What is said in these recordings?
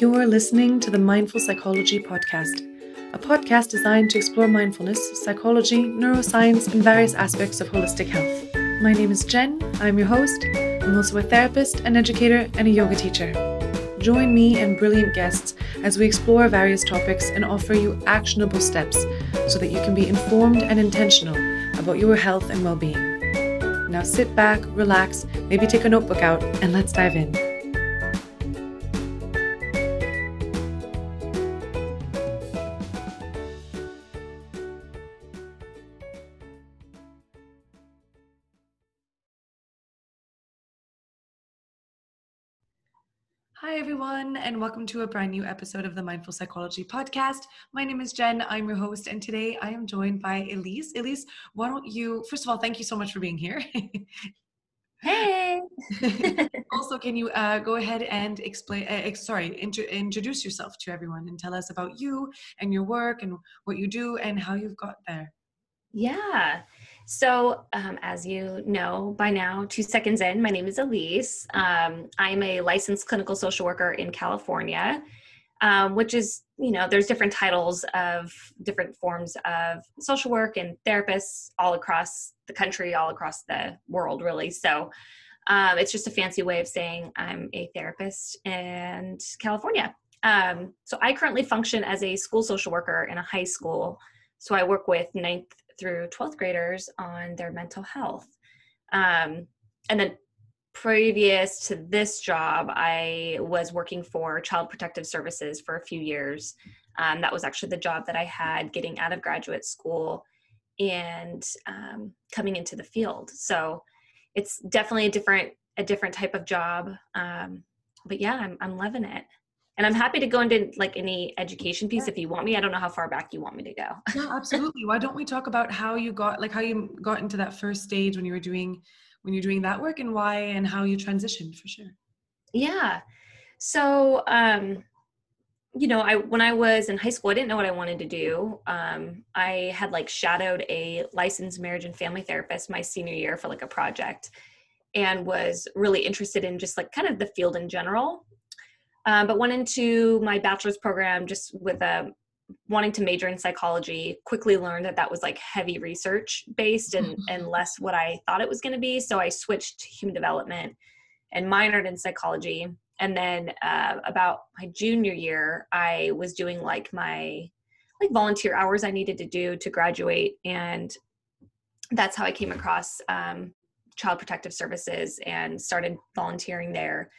You're listening to the Mindful Psychology Podcast, a podcast designed to explore mindfulness, psychology, neuroscience, and various aspects of holistic health. My name is Jen. I'm your host. I'm also a therapist, an educator, and a yoga teacher. Join me and brilliant guests as we explore various topics and offer you actionable steps so that you can be informed and intentional about your health and well being. Now sit back, relax, maybe take a notebook out, and let's dive in. Everyone, and welcome to a brand new episode of the Mindful Psychology Podcast. My name is Jen. I'm your host, and today I am joined by Elyce. Elyce, why don't you, first of all, thank you so much for being here. Hey. also, can you uh, go ahead and explain, uh, sorry, int- introduce yourself to everyone and tell us about you and your work and what you do and how you've got there? Yeah. So, um, as you know by now, two seconds in, my name is Elyce. Um, I'm a licensed clinical social worker in California, um, which is, you know, there's different titles of different forms of social work and therapists all across the country, all across the world, really. So, um, it's just a fancy way of saying I'm a therapist in California. Um, so, I currently function as a school social worker in a high school. So, I work with ninth through 12th graders on their mental health. Um, and then previous to this job, I was working for Child Protective Services for a few years. Um, that was actually the job that I had getting out of graduate school and um, coming into the field. So it's definitely a different a different type of job. Um, but yeah, I'm I'm loving it and i'm happy to go into like any education piece if you want me. I don't know how far back you want me to go. Yeah absolutely. Why don't we talk about how you got like how you got into that first stage when you were doing when you're doing that work and why and how you transitioned for sure. Yeah. So um you know i when i was in high school i didn't know what i wanted to do. Um i had like shadowed a licensed marriage and family therapist my senior year for like a project and was really interested in just like kind of the field in general um, but went into my bachelor's program just with a um, wanting to major in psychology quickly learned that that was like heavy research based and and less what i thought it was going to be. So i switched to human development and minored in psychology. And then uh, about my junior year i was doing like my like volunteer hours i needed to do to graduate. And that's how i came across um, child protective services and started volunteering there.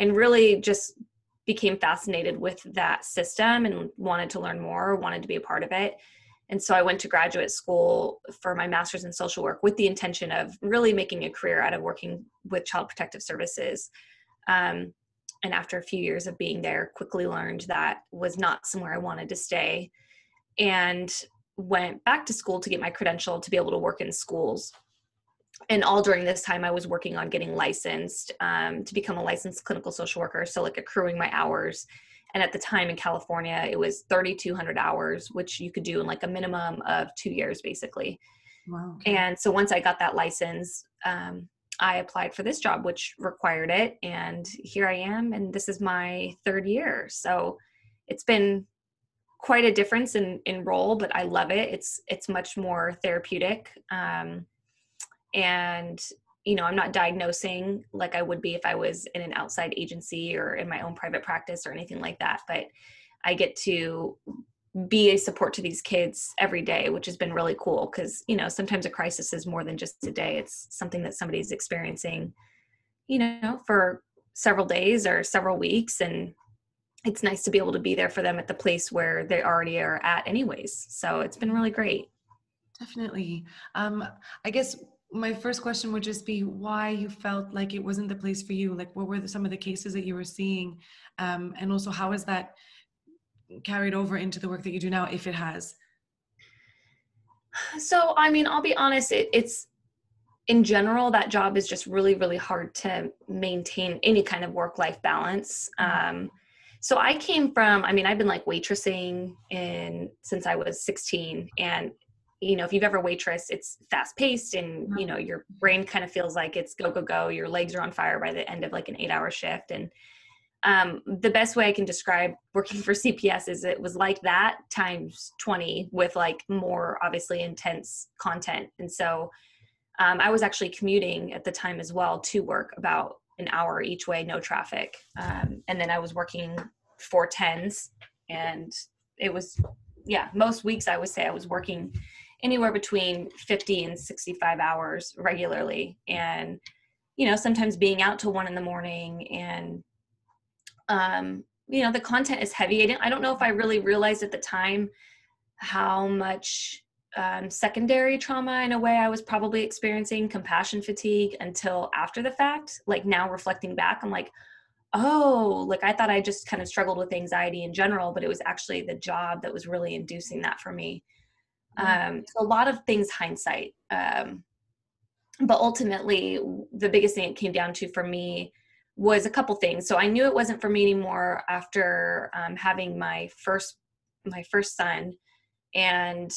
And really just became fascinated with that system and wanted to learn more, wanted to be a part of it. And so I went to graduate school for my master's in social work with the intention of really making a career out of working with child protective services. Um, and after a few years of being there, quickly learned that was not somewhere I wanted to stay and went back to school to get my credential to be able to work in schools and all during this time i was working on getting licensed um, to become a licensed clinical social worker so like accruing my hours. And at the time in california it was 3200 hours which you could do in like a minimum of two years basically. Wow, okay. and so once i got that license um, i applied for this job which required it and here i am and this is my third year. So it's been quite a difference in in role but i love it. It's it's much more therapeutic. Um, and you know i'm not diagnosing like i would be if i was in an outside agency or in my own private practice or anything like that but i get to be a support to these kids every day which has been really cool because you know sometimes a crisis is more than just a day. It's something that somebody's experiencing you know for several days or several weeks and it's nice to be able to be there for them at the place where they already are at anyways. So it's been really great. Definitely. Um i guess my first question would just be why you felt like it wasn't the place for you? Like what were the, some of the cases that you were seeing? Um, and also how has that carried over into the work that you do now if it has? So i mean i'll be honest it, it's in general that job is just really really hard to maintain any kind of work life balance. Mm-hmm. um, so i came from i mean i've been like waitressing in since i was 16 and you know if you've ever waitress it's fast paced and you know your brain kind of feels like it's go go go your legs are on fire by the end of like an eight hour shift and um, the best way I can describe working for CPS is it was like that times 20 with like more obviously intense content. And so um, I was actually commuting at the time as well to work about an hour each way, no traffic. Um, and then I was working four tens and it was, yeah, most weeks I would say I was working anywhere between 50 and 65 hours regularly. And, you know, sometimes being out till one in the morning and um, you know the content is heavy I, I don't know if i really realized at the time how much um, secondary trauma in a way i was probably experiencing compassion fatigue until after the fact like now reflecting back i'm like oh like i thought i just kind of struggled with anxiety in general but it was actually the job that was really inducing that for me. Um, so a lot of things hindsight um, but ultimately the biggest thing it came down to for me was a couple things. So I knew it wasn't for me anymore after um, having my first my first son, and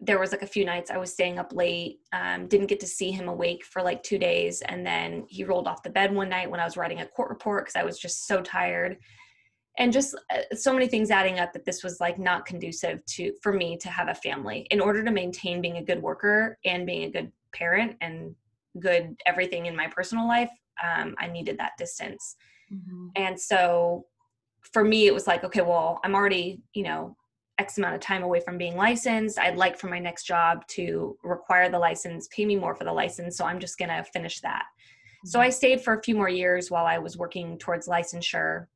there was like a few nights I was staying up late, um, didn't get to see him awake for like two days, and then he rolled off the bed one night when I was writing a court report because I was just so tired, and just uh, so many things adding up that this was like not conducive to for me to have a family in order to maintain being a good worker and being a good parent and good everything in my personal life um, I needed that distance. Mm-hmm. And so for me, it was like, okay, well, I'm already, you know, X amount of time away from being licensed. I'd like for my next job to require the license, pay me more for the license. So I'm just going to finish that. Mm-hmm. So I stayed for a few more years while I was working towards licensure.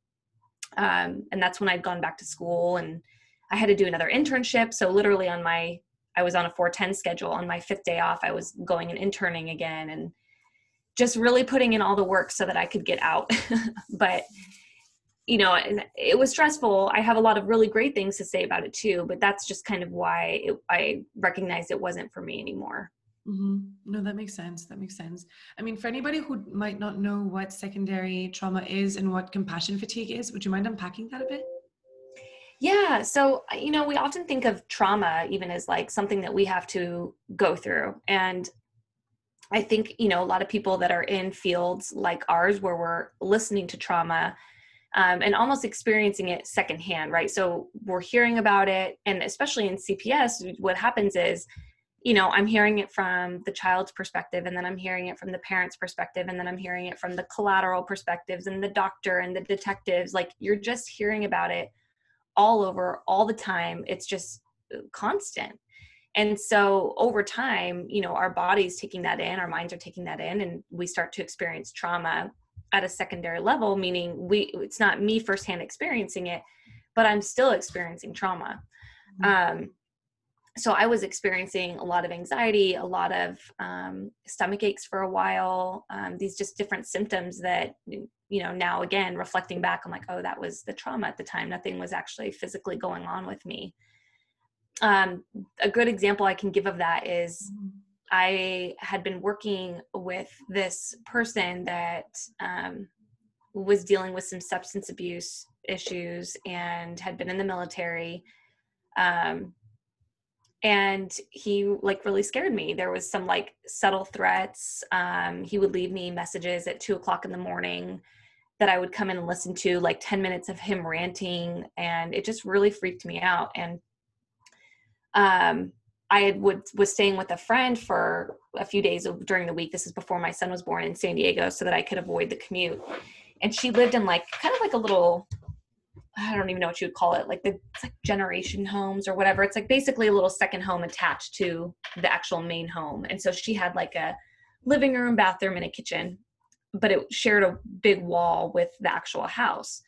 Um, and that's when I'd gone back to school and I had to do another internship. So literally on my, I was on a 410 schedule. On my fifth day off, I was going and interning again. And just really putting in all the work so that I could get out. but you know, it was stressful. I have a lot of really great things to say about it too, but that's just kind of why it, I recognized it wasn't for me anymore. Mm-hmm. No, that makes sense. That makes sense. I mean, for anybody who might not know what secondary trauma is and what compassion fatigue is, would you mind unpacking that a bit? Yeah. So, you know, we often think of trauma even as like something that we have to go through. And I think, you know, a lot of people that are in fields like ours where we're listening to trauma um, and almost experiencing it secondhand, right? So we're hearing about it. And especially in CPS, what happens is, you know, I'm hearing it from the child's perspective, and then I'm hearing it from the parent's perspective, and then I'm hearing it from the collateral perspectives and the doctor and the detectives. Like you're just hearing about it all over all the time. It's just uh, constant and so over time you know our bodies taking that in our minds are taking that in and we start to experience trauma at a secondary level meaning we it's not me firsthand experiencing it but i'm still experiencing trauma mm-hmm. um, so i was experiencing a lot of anxiety a lot of um, stomach aches for a while um, these just different symptoms that you know now again reflecting back i'm like oh that was the trauma at the time nothing was actually physically going on with me um, a good example I can give of that is. I had been working with this person that um, was dealing with some substance abuse issues and had been in the military. Um, and he like really scared me. There was some like subtle threats. Um, he would leave me messages at two o'clock in the morning that I would come in and listen to, like 10 minutes of him ranting. And it just really freaked me out. And um, I had would was staying with a friend for a few days during the week. This is before my son was born in San Diego, so that I could avoid the commute. And she lived in like kind of like a little I don't even know what you would call it, like the like generation homes or whatever. It's like basically a little second home attached to the actual main home. And so she had like a living room, bathroom, and a kitchen, but it shared a big wall with the actual house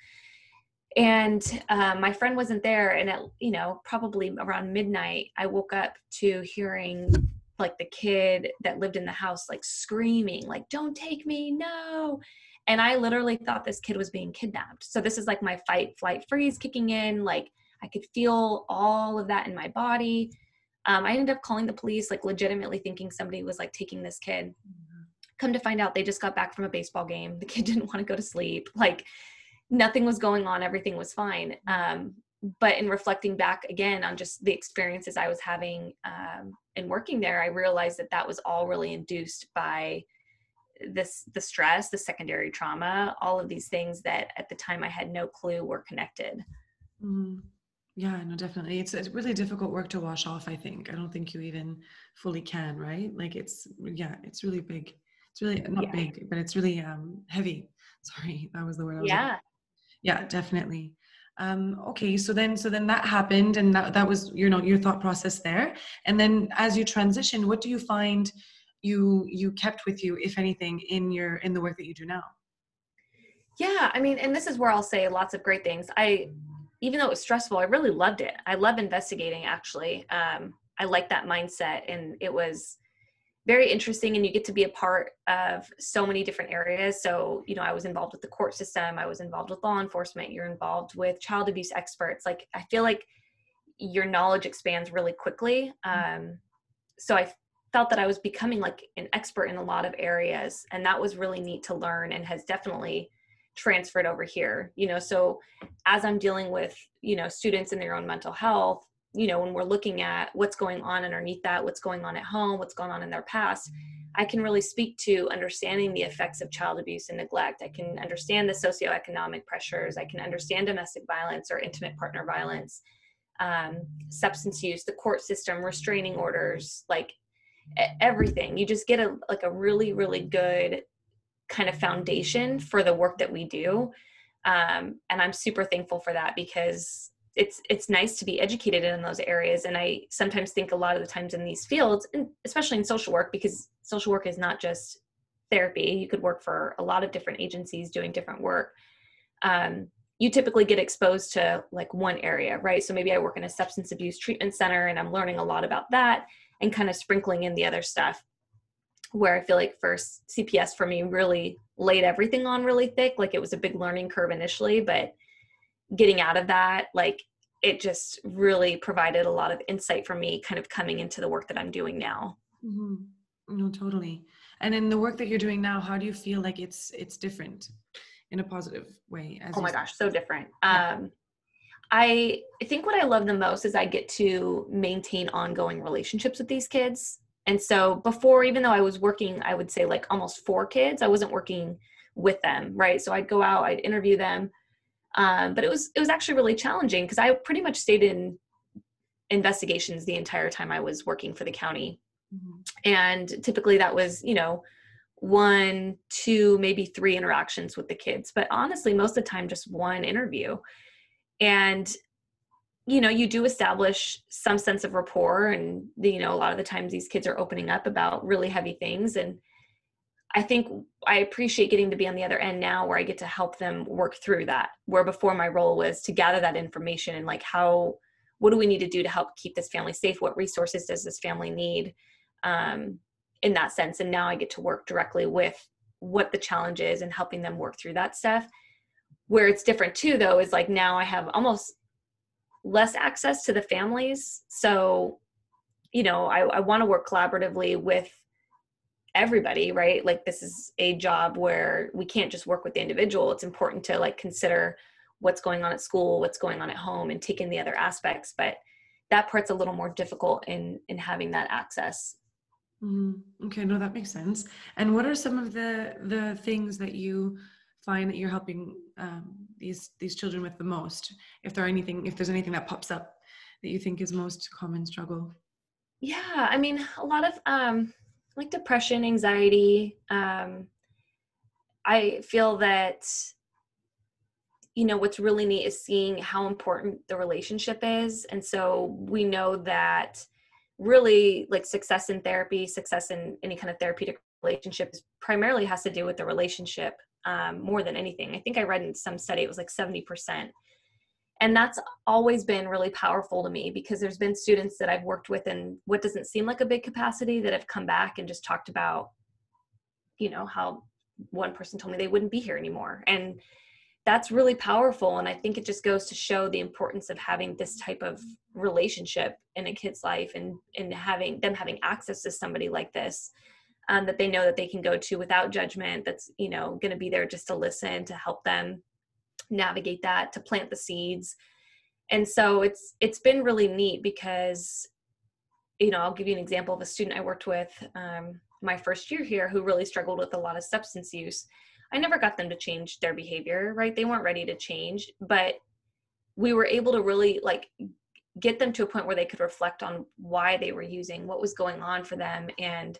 and uh, my friend wasn't there and at you know probably around midnight i woke up to hearing like the kid that lived in the house like screaming like don't take me no and i literally thought this kid was being kidnapped. So this is like my fight flight freeze kicking in like i could feel all of that in my body. Um, i ended up calling the police like legitimately thinking somebody was like taking this kid. Come to find out they just got back from a baseball game. The kid didn't want to go to sleep. Like nothing was going on. Everything was fine. Um, but in reflecting back again on just the experiences i was having um, and working there i realized that that was all really induced by this the stress the secondary trauma all of these things that at the time i had no clue were connected. Mm-hmm. yeah no definitely. It's, it's really difficult work to wash off i think. I don't think you even fully can right? Like it's yeah it's really big. It's really not yeah. big but it's really um heavy. Sorry that was the word I was yeah. yeah definitely. Um, okay so then so then that happened and that, that was you know your thought process there. And then as you transition what do you find you you kept with you if anything in your in the work that you do now? Yeah i mean and this is where i'll say lots of great things. I even though it was stressful i really loved it. I love investigating actually. Um, i like that mindset and it was very interesting and you get to be a part of so many different areas. So you know i was involved with the court system i was involved with law enforcement you're involved with child abuse experts. Like i feel like your knowledge expands really quickly. Mm-hmm. um, so i felt that i was becoming like an expert in a lot of areas and that was really neat to learn and has definitely transferred over here you know? So as i'm dealing with you know students in their own mental health you know when we're looking at what's going on underneath that what's going on at home what's going on in their past i can really speak to understanding the effects of child abuse and neglect. I can understand the socioeconomic pressures. I can understand domestic violence or intimate partner violence um, substance use the court system restraining orders like everything. You just get a like a really really good kind of foundation for the work that we do um, and i'm super thankful for that because it's it's nice to be educated in those areas and i sometimes think a lot of the times in these fields and especially in social work because social work is not just therapy. You could work for a lot of different agencies doing different work. Um, you typically get exposed to like one area right? So maybe i work in a substance abuse treatment center and i'm learning a lot about that and kind of sprinkling in the other stuff where i feel like first cps for me really laid everything on really thick like it was a big learning curve initially but getting out of that like it just really provided a lot of insight for me kind of coming into the work that i'm doing now mm-hmm. no totally and in the work that you're doing now how do you feel like it's it's different in a positive way oh my gosh so different yeah. um i think what i love the most is i get to maintain ongoing relationships with these kids and so before even though i was working i would say like almost four kids i wasn't working with them right so i'd go out i'd interview them um, but it was it was actually really challenging because I pretty much stayed in investigations the entire time I was working for the county. Mm-hmm. And typically that was, you know, one, two, maybe three interactions with the kids, but honestly, most of the time, just one interview. And, you know, you do establish some sense of rapport. And, you know, a lot of the times these kids are opening up about really heavy things. And I think I appreciate getting to be on the other end now where I get to help them work through that. Where before my role was to gather that information and like how, what do we need to do to help keep this family safe? What resources does this family need um, in that sense? And now I get to work directly with what the challenge is and helping them work through that stuff. Where it's different too, though, is like now I have almost less access to the families. So, you know, I, I want to work collaboratively with everybody right? Like this is a job where we can't just work with the individual. It's important to like consider what's going on at school what's going on at home and take in the other aspects. But that part's a little more difficult in in having that access. Mm, okay no that makes sense. And what are some of the the things that you that you're helping um, these these children with the most if there are anything if there's anything that pops up that you think is most common struggle yeah i mean a lot of um like depression, anxiety. Um, I feel that you know what's really neat is seeing how important the relationship is and so we know that really like success in therapy success in any kind of therapeutic relationship primarily has to do with the relationship um, more than anything. I think i read in some study it was like 70% and that's always been really powerful to me because there's been students that I've worked with in what doesn't seem like a big capacity that have come back and just talked about you know how one person told me they wouldn't be here anymore. And that's really powerful and i think it just goes to show the importance of having this type of relationship in a kid's life and and having them having access to somebody like this um, that they know that they can go to without judgment that's you know going to be there just to listen to help them navigate that to plant the seeds and so it's it's been really neat because you know i'll give you an example of a student i worked with um, my first year here who really struggled with a lot of substance use. I never got them to change their behavior, right? They weren't ready to change, but we were able to really like get them to a point where they could reflect on why they were using, what was going on for them, and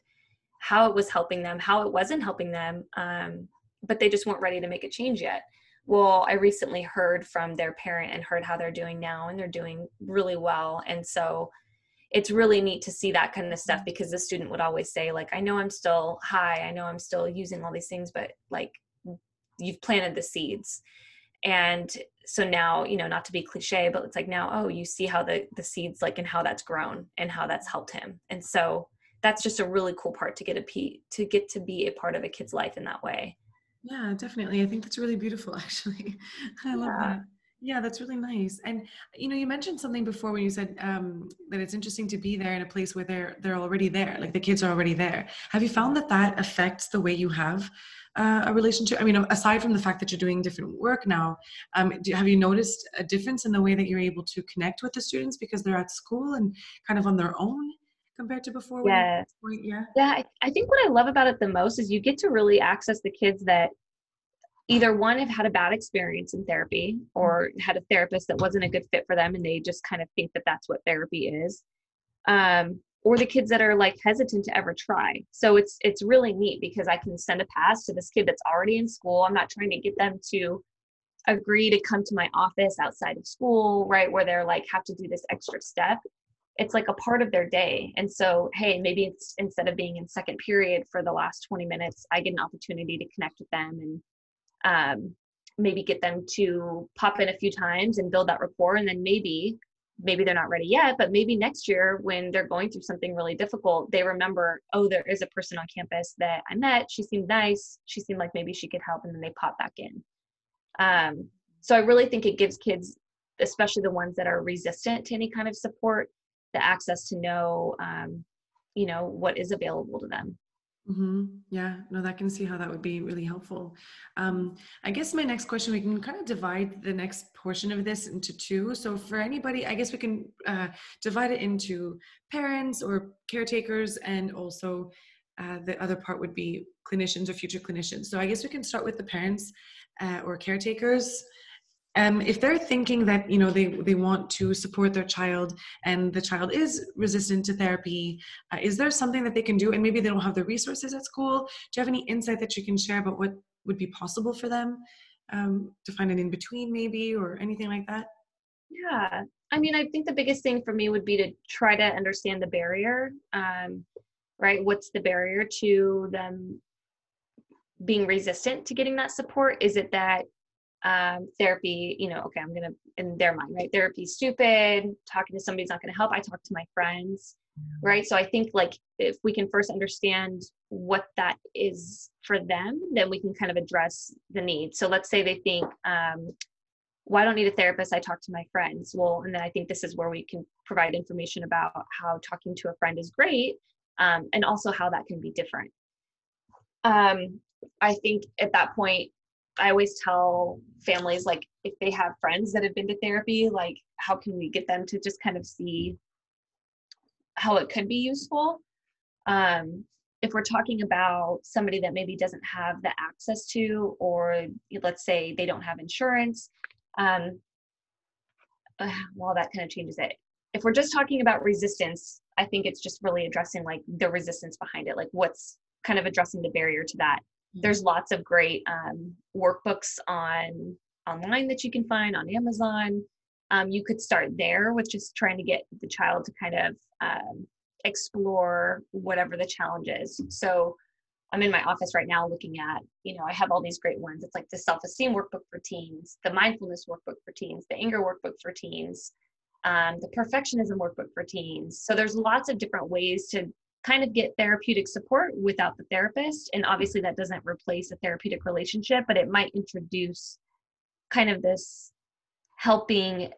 how it was helping them, how it wasn't helping them. Um, but they just weren't ready to make a change yet. Well, I recently heard from their parent and heard how they're doing now, and they're doing really well. And so it's really neat to see that kind of stuff because the student would always say, like, I know I'm still high, I know I'm still using all these things, but like, you've planted the seeds and so now you know not to be cliche but it's like now oh you see how the the seeds like and how that's grown and how that's helped him and so that's just a really cool part to get a p to get to be a part of a kid's life in that way. Yeah definitely i think that's really beautiful actually. I love yeah. that. Yeah that's really nice. And you know you mentioned something before when you said um, that it's interesting to be there in a place where they're they're already there like the kids are already there. Have you found that that affects the way you have uh, a relationship? I mean, aside from the fact that you're doing different work now, um, do, have you noticed a difference in the way that you're able to connect with the students because they're at school and kind of on their own compared to before? Yeah. Yeah. Yeah. I, I think what I love about it the most is you get to really access the kids that either one have had a bad experience in therapy or had a therapist that wasn't a good fit for them and they just kind of think that that's what therapy is um, or the kids that are like hesitant to ever try so it's it's really neat because i can send a pass to this kid that's already in school i'm not trying to get them to agree to come to my office outside of school right where they're like have to do this extra step it's like a part of their day and so hey maybe instead of being in second period for the last 20 minutes i get an opportunity to connect with them and um, maybe get them to pop in a few times and build that rapport and then maybe maybe they're not ready yet, but maybe next year when they're going through something really difficult, they remember, oh, there is a person on campus that I met. She seemed nice. She seemed like maybe she could help. And then they pop back in. Um, so I really think it gives kids, especially the ones that are resistant to any kind of support, the access to know, um, you know, what is available to them. Mm-hmm. Yeah, no, that can see how that would be really helpful. Um, I guess my next question, we can kind of divide the next portion of this into two. So, for anybody, I guess we can uh, divide it into parents or caretakers, and also uh, the other part would be clinicians or future clinicians. So, I guess we can start with the parents uh, or caretakers um, if they're thinking that you know they, they want to support their child and the child is resistant to therapy uh, is there something that they can do? And maybe they don't have the resources at school. Do you have any insight that you can share about what would be possible for them um, to find an in between maybe or anything like that? Yeah. I mean i think the biggest thing for me would be to try to understand the barrier um, right? What's the barrier to them being resistant to getting that support? Is it that um, therapy, you know, okay, I'm gonna in their mind, right? Therapy stupid, talking to somebody's not gonna help. I talk to my friends, right? So I think like if we can first understand what that is for them, then we can kind of address the need. So let's say they think, um, well, I don't need a therapist, I talk to my friends. Well, and then I think this is where we can provide information about how talking to a friend is great, um, and also how that can be different. Um, I think at that point, I always tell families like if they have friends that have been to therapy, like how can we get them to just kind of see how it could be useful? Um, if we're talking about somebody that maybe doesn't have the access to, or let's say they don't have insurance, um, well, that kind of changes it. If we're just talking about resistance, I think it's just really addressing like the resistance behind it, like what's kind of addressing the barrier to that there's lots of great um, workbooks on online that you can find on amazon. Um, you could start there with just trying to get the child to kind of um, explore whatever the challenge is. So i'm in my office right now looking at you know i have all these great ones. It's like the self-esteem workbook for teens the mindfulness workbook for teens the anger workbook for teens um, the perfectionism workbook for teens. So there's lots of different ways to kind of get therapeutic support without the therapist. And obviously, that doesn't replace a therapeutic relationship, but it might introduce kind of this helping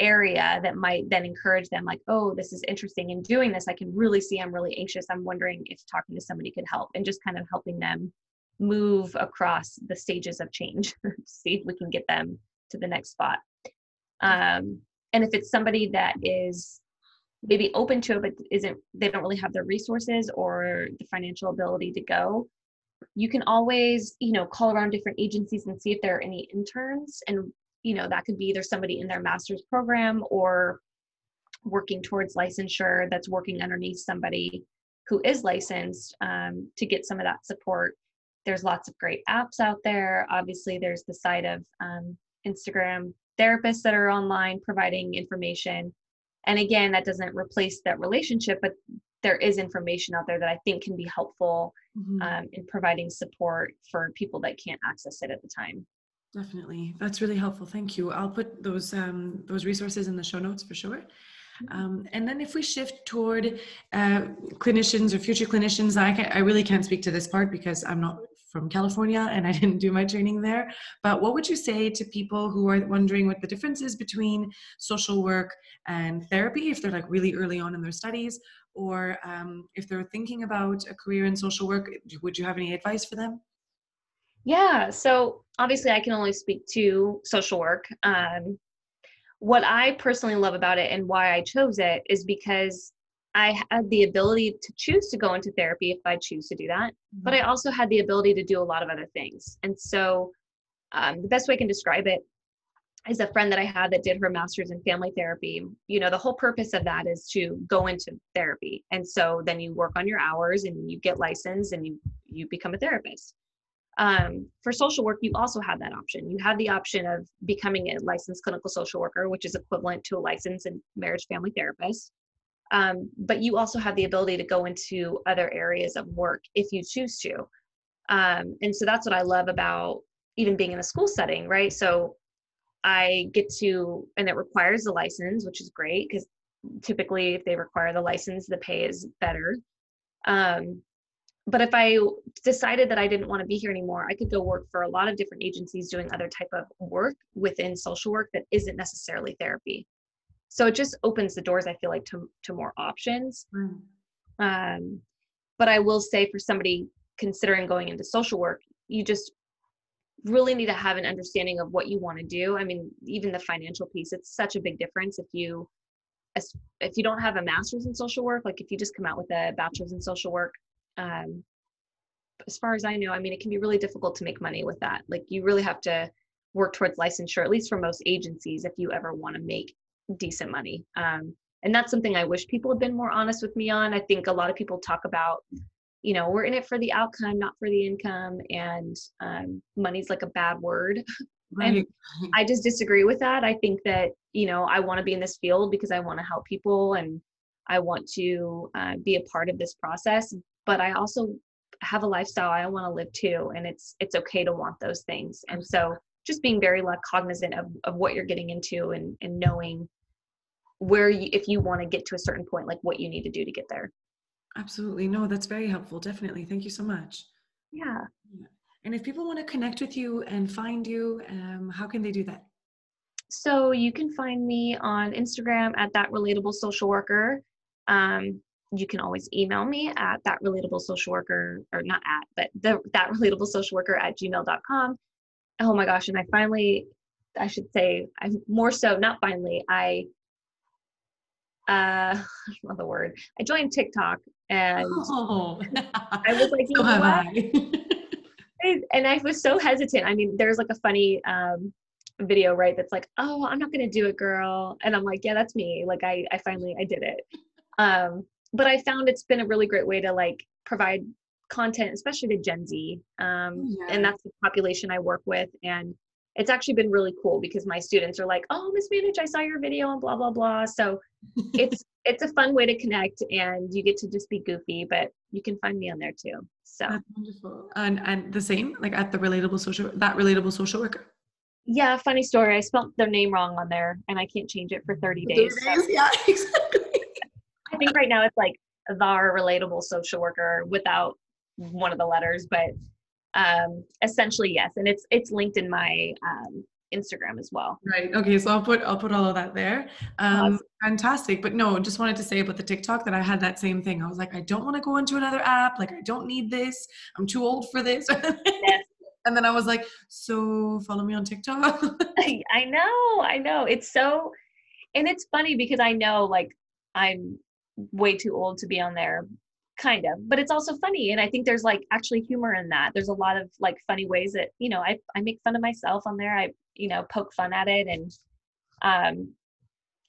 area that might then encourage them like oh this is interesting in doing this i can really see i'm really anxious i'm wondering if talking to somebody could help and just kind of helping them move across the stages of change see if we can get them to the next spot um, and if it's somebody that is maybe open to it but isn't they don't really have the resources or the financial ability to go. You can always you know call around different agencies and see if there are any interns and you know that could be either somebody in their master's program or working towards licensure that's working underneath somebody who is licensed um, to get some of that support. There's lots of great apps out there. Obviously there's the side of um, instagram therapists that are online providing information and again that doesn't replace that relationship but there is information out there that i think can be helpful mm-hmm. um, in providing support for people that can't access it at the time. Definitely. That's really helpful. Thank you. I'll put those um, those resources in the show notes for sure. Mm-hmm. um, and then if we shift toward uh, clinicians or future clinicians, I, can, I really can't speak to this part because I'm not from California and I didn't do my training there. But what would you say to people who are wondering what the difference is between social work and therapy if they're like really early on in their studies? Or um, if they're thinking about a career in social work, would you have any advice for them? Yeah, so obviously I can only speak to social work. Um, what I personally love about it and why I chose it is because I had the ability to choose to go into therapy if I choose to do that, mm-hmm. but I also had the ability to do a lot of other things. And so, um, the best way I can describe it is a friend that I had that did her master's in family therapy. You know, the whole purpose of that is to go into therapy, and so then you work on your hours and you get licensed and you you become a therapist. Um, for social work, you also have that option. You have the option of becoming a licensed clinical social worker, which is equivalent to a licensed and marriage family therapist um, but you also have the ability to go into other areas of work if you choose to. Um, and so that's what I love about even being in a school setting, right? So I get to, and it requires a license, which is great because typically if they require the license, the pay is better. Um, but if I decided that I didn't want to be here anymore, I could go work for a lot of different agencies doing other type of work within social work that isn't necessarily therapy so it just opens the doors i feel like to, to more options. Mm. um, but i will say for somebody considering going into social work you just really need to have an understanding of what you want to do. I mean even the financial piece it's such a big difference if you if you don't have a master's in social work like if you just come out with a bachelor's in social work um, as far as i know i mean it can be really difficult to make money with that. Like you really have to work towards licensure at least for most agencies if you ever want to make decent money. Um, and that's something I wish people had been more honest with me on. I think a lot of people talk about, you know, we're in it for the outcome, not for the income, and um, money's like a bad word. Right. and I just disagree with that. I think that you know I want to be in this field because I want to help people and I want to uh, be a part of this process. But I also have a lifestyle I want to live too, and it's it's okay to want those things. And so just being very like cognizant of, of what you're getting into and, and knowing where you if you want to get to a certain point like what you need to do to get there. Absolutely. No that's very helpful. Definitely. Thank you so much. Yeah, and if people want to connect with you and find you um, how can they do that? So you can find me on instagram at that relatable social worker. Um, you can always email me at that relatable social worker or not at but the that relatable social worker at gmail.com oh my gosh and i finally i should say i'm more so not finally i uh i don't know the word. I joined tiktok and oh. i was like so and i was so hesitant. I mean there's like a funny um video right that's like oh i'm not gonna do it girl. And i'm like yeah that's me. Like i i finally i did it. Um but i found it's been a really great way to like provide content, especially to Gen Z. Um, yeah. And that's the population I work with. And it's actually been really cool because my students are like, "Oh, Miss Mandich, I saw your video and blah blah blah." So it's it's a fun way to connect, and you get to just be goofy, but you can find me on there too. So that's wonderful. And and the same, like at the relatable social that relatable social worker. Yeah, funny story. I spelled their name wrong on there, and I can't change it for thirty days. 30 days so. Yeah, exactly. I think right now it's like the relatable social worker without one of the letters, but um, essentially yes, and it's it's linked in my um, Instagram as well. Right. Okay. So I'll put I'll put all of that there. Um, awesome. Fantastic. But no, just wanted to say about the TikTok that I had that same thing. I was like, I don't want to go into another app. Like I don't need this. I'm too old for this. yes. And then I was like, so follow me on TikTok. I, I know. I know. It's so, and it's funny because I know like I'm way too old to be on there kind of but it's also funny and i think there's like actually humor in that. There's a lot of like funny ways that you know i, I make fun of myself on there. I you know poke fun at it and um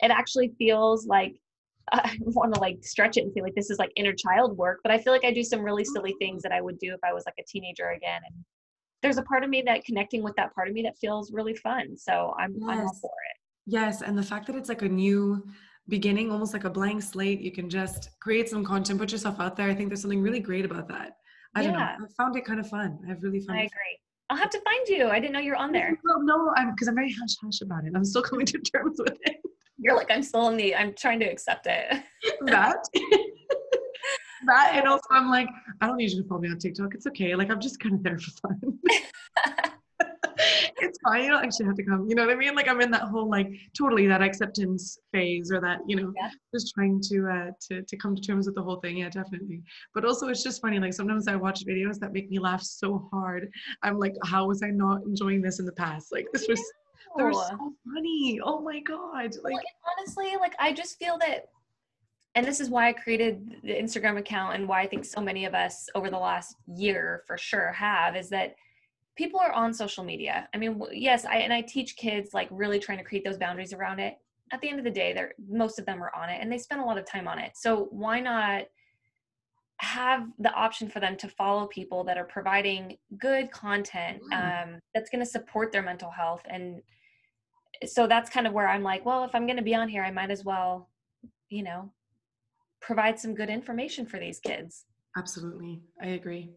it actually feels like i want to like stretch it and feel like this is like inner child work but i feel like i do some really silly things that i would do if i was like a teenager again and there's a part of me that connecting with that part of me that feels really fun so i'm, yes. I'm all for it. Yes and the fact that it's like a new beginning, almost like a blank slate. You can just create some content, put yourself out there. I think there's something really great about that. I yeah. don't know. I found it kind of fun. I've really found I agree. I'll have to find you. I didn't know you're on there. No, no, I'm because I'm very hush hush about it. I'm still coming to terms with it. You're like, I'm still in the I'm trying to accept it. that. that and also I'm like, I don't need you to follow me on TikTok. It's okay. Like I'm just kind of there for fun it's fine. You don't actually have to come. You know what I mean? Like I'm in that whole like totally that acceptance phase or that, you know, yeah. just trying to uh to to come to terms with the whole thing. Yeah, definitely. But also it's just funny. Like sometimes I watch videos that make me laugh so hard. I'm like, how was I not enjoying this in the past? Like this was they're so funny. Oh my god. Like well, honestly, like I just feel that and this is why I created the Instagram account and why I think so many of us over the last year for sure have is that people are on social media. I mean, yes, I and I teach kids like really trying to create those boundaries around it. At the end of the day, they're most of them are on it and they spend a lot of time on it. So why not have the option for them to follow people that are providing good content um, that's going to support their mental health and so that's kind of where i'm like well if i'm going to be on here i might as well you know provide some good information for these kids absolutely i agree.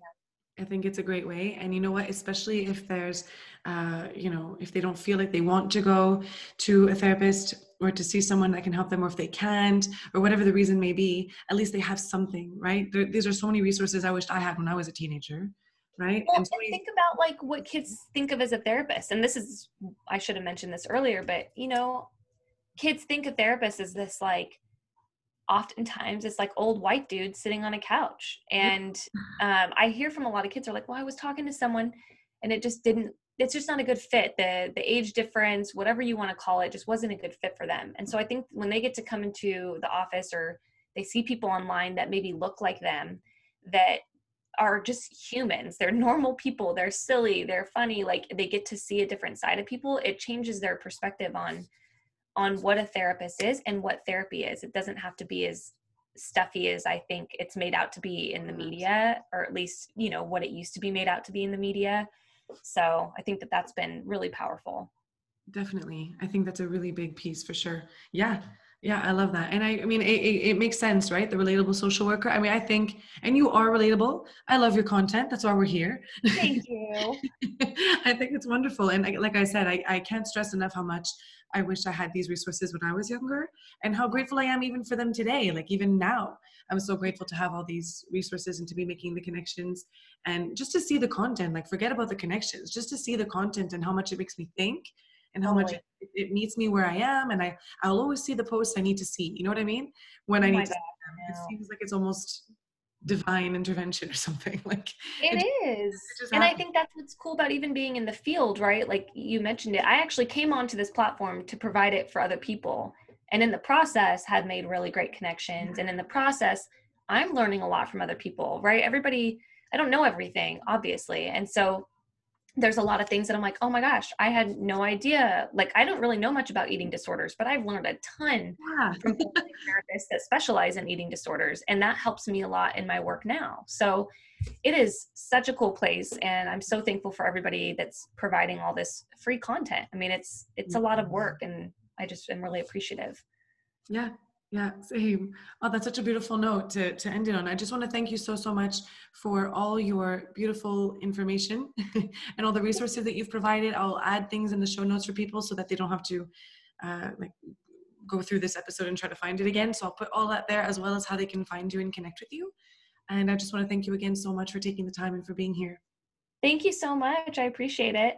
I think it's a great way. And you know what, especially if there's, uh, you know, if they don't feel like they want to go to a therapist or to see someone that can help them, or if they can't, or whatever the reason may be, at least they have something, right? There, these are so many resources I wished I had when I was a teenager, right? Well, and, so and think about like what kids think of as a therapist. And this is, I should have mentioned this earlier, but you know, kids think a therapist is this like, oftentimes it's like old white dudes sitting on a couch. And um, i hear from a lot of kids are like well i was talking to someone and it just didn't it's just not a good fit. The the age difference whatever you want to call it just wasn't a good fit for them. And so i think when they get to come into the office or they see people online that maybe look like them that are just humans they're normal people they're silly they're funny like they get to see a different side of people it changes their perspective on on what a therapist is and what therapy is. It doesn't have to be as stuffy as I think it's made out to be in the media, or at least, you know, what it used to be made out to be in the media. So I think that that's been really powerful. Definitely. I think that's a really big piece for sure. Yeah. Yeah, I love that. And I, I mean, it, it, it, makes sense, right? The relatable social worker. I mean, I think, and you are relatable. I love your content. That's why we're here. Thank you. I think it's wonderful. And like I said, I, I can't stress enough how much I wish I had these resources when I was younger and how grateful I am even for them today. Like even now, I'm so grateful to have all these resources and to be making the connections and just to see the content, like forget about the connections, just to see the content and how much it makes me think and how much it, it, meets me where I am. And I, I'll always see the posts I need to see. You know what I mean? When oh I need to, it seems like it's almost divine intervention or something like it, it is it and i think that's what's cool about even being in the field right like you mentioned it i actually came onto this platform to provide it for other people and in the process had made really great connections and in the process i'm learning a lot from other people right everybody i don't know everything obviously and so there's a lot of things that I'm like, oh my gosh, I had no idea. Like, I don't really know much about eating disorders, but I've learned a ton yeah. from therapists that specialize in eating disorders. And that helps me a lot in my work now. So it is such a cool place. And I'm so thankful for everybody that's providing all this free content. I mean, it's, it's a lot of mm-hmm. work and I just am really appreciative. Yeah, yeah, same. Oh, that's such a beautiful note to, to end it on. I just want to thank you so, so much for all your beautiful information and all the resources that you've provided. I'll add things in the show notes for people so that they don't have to uh, like go through this episode and try to find it again. So I'll put all that there as well as how they can find you and connect with you. And I just want to thank you again so much for taking the time and for being here. Thank you so much. I appreciate it.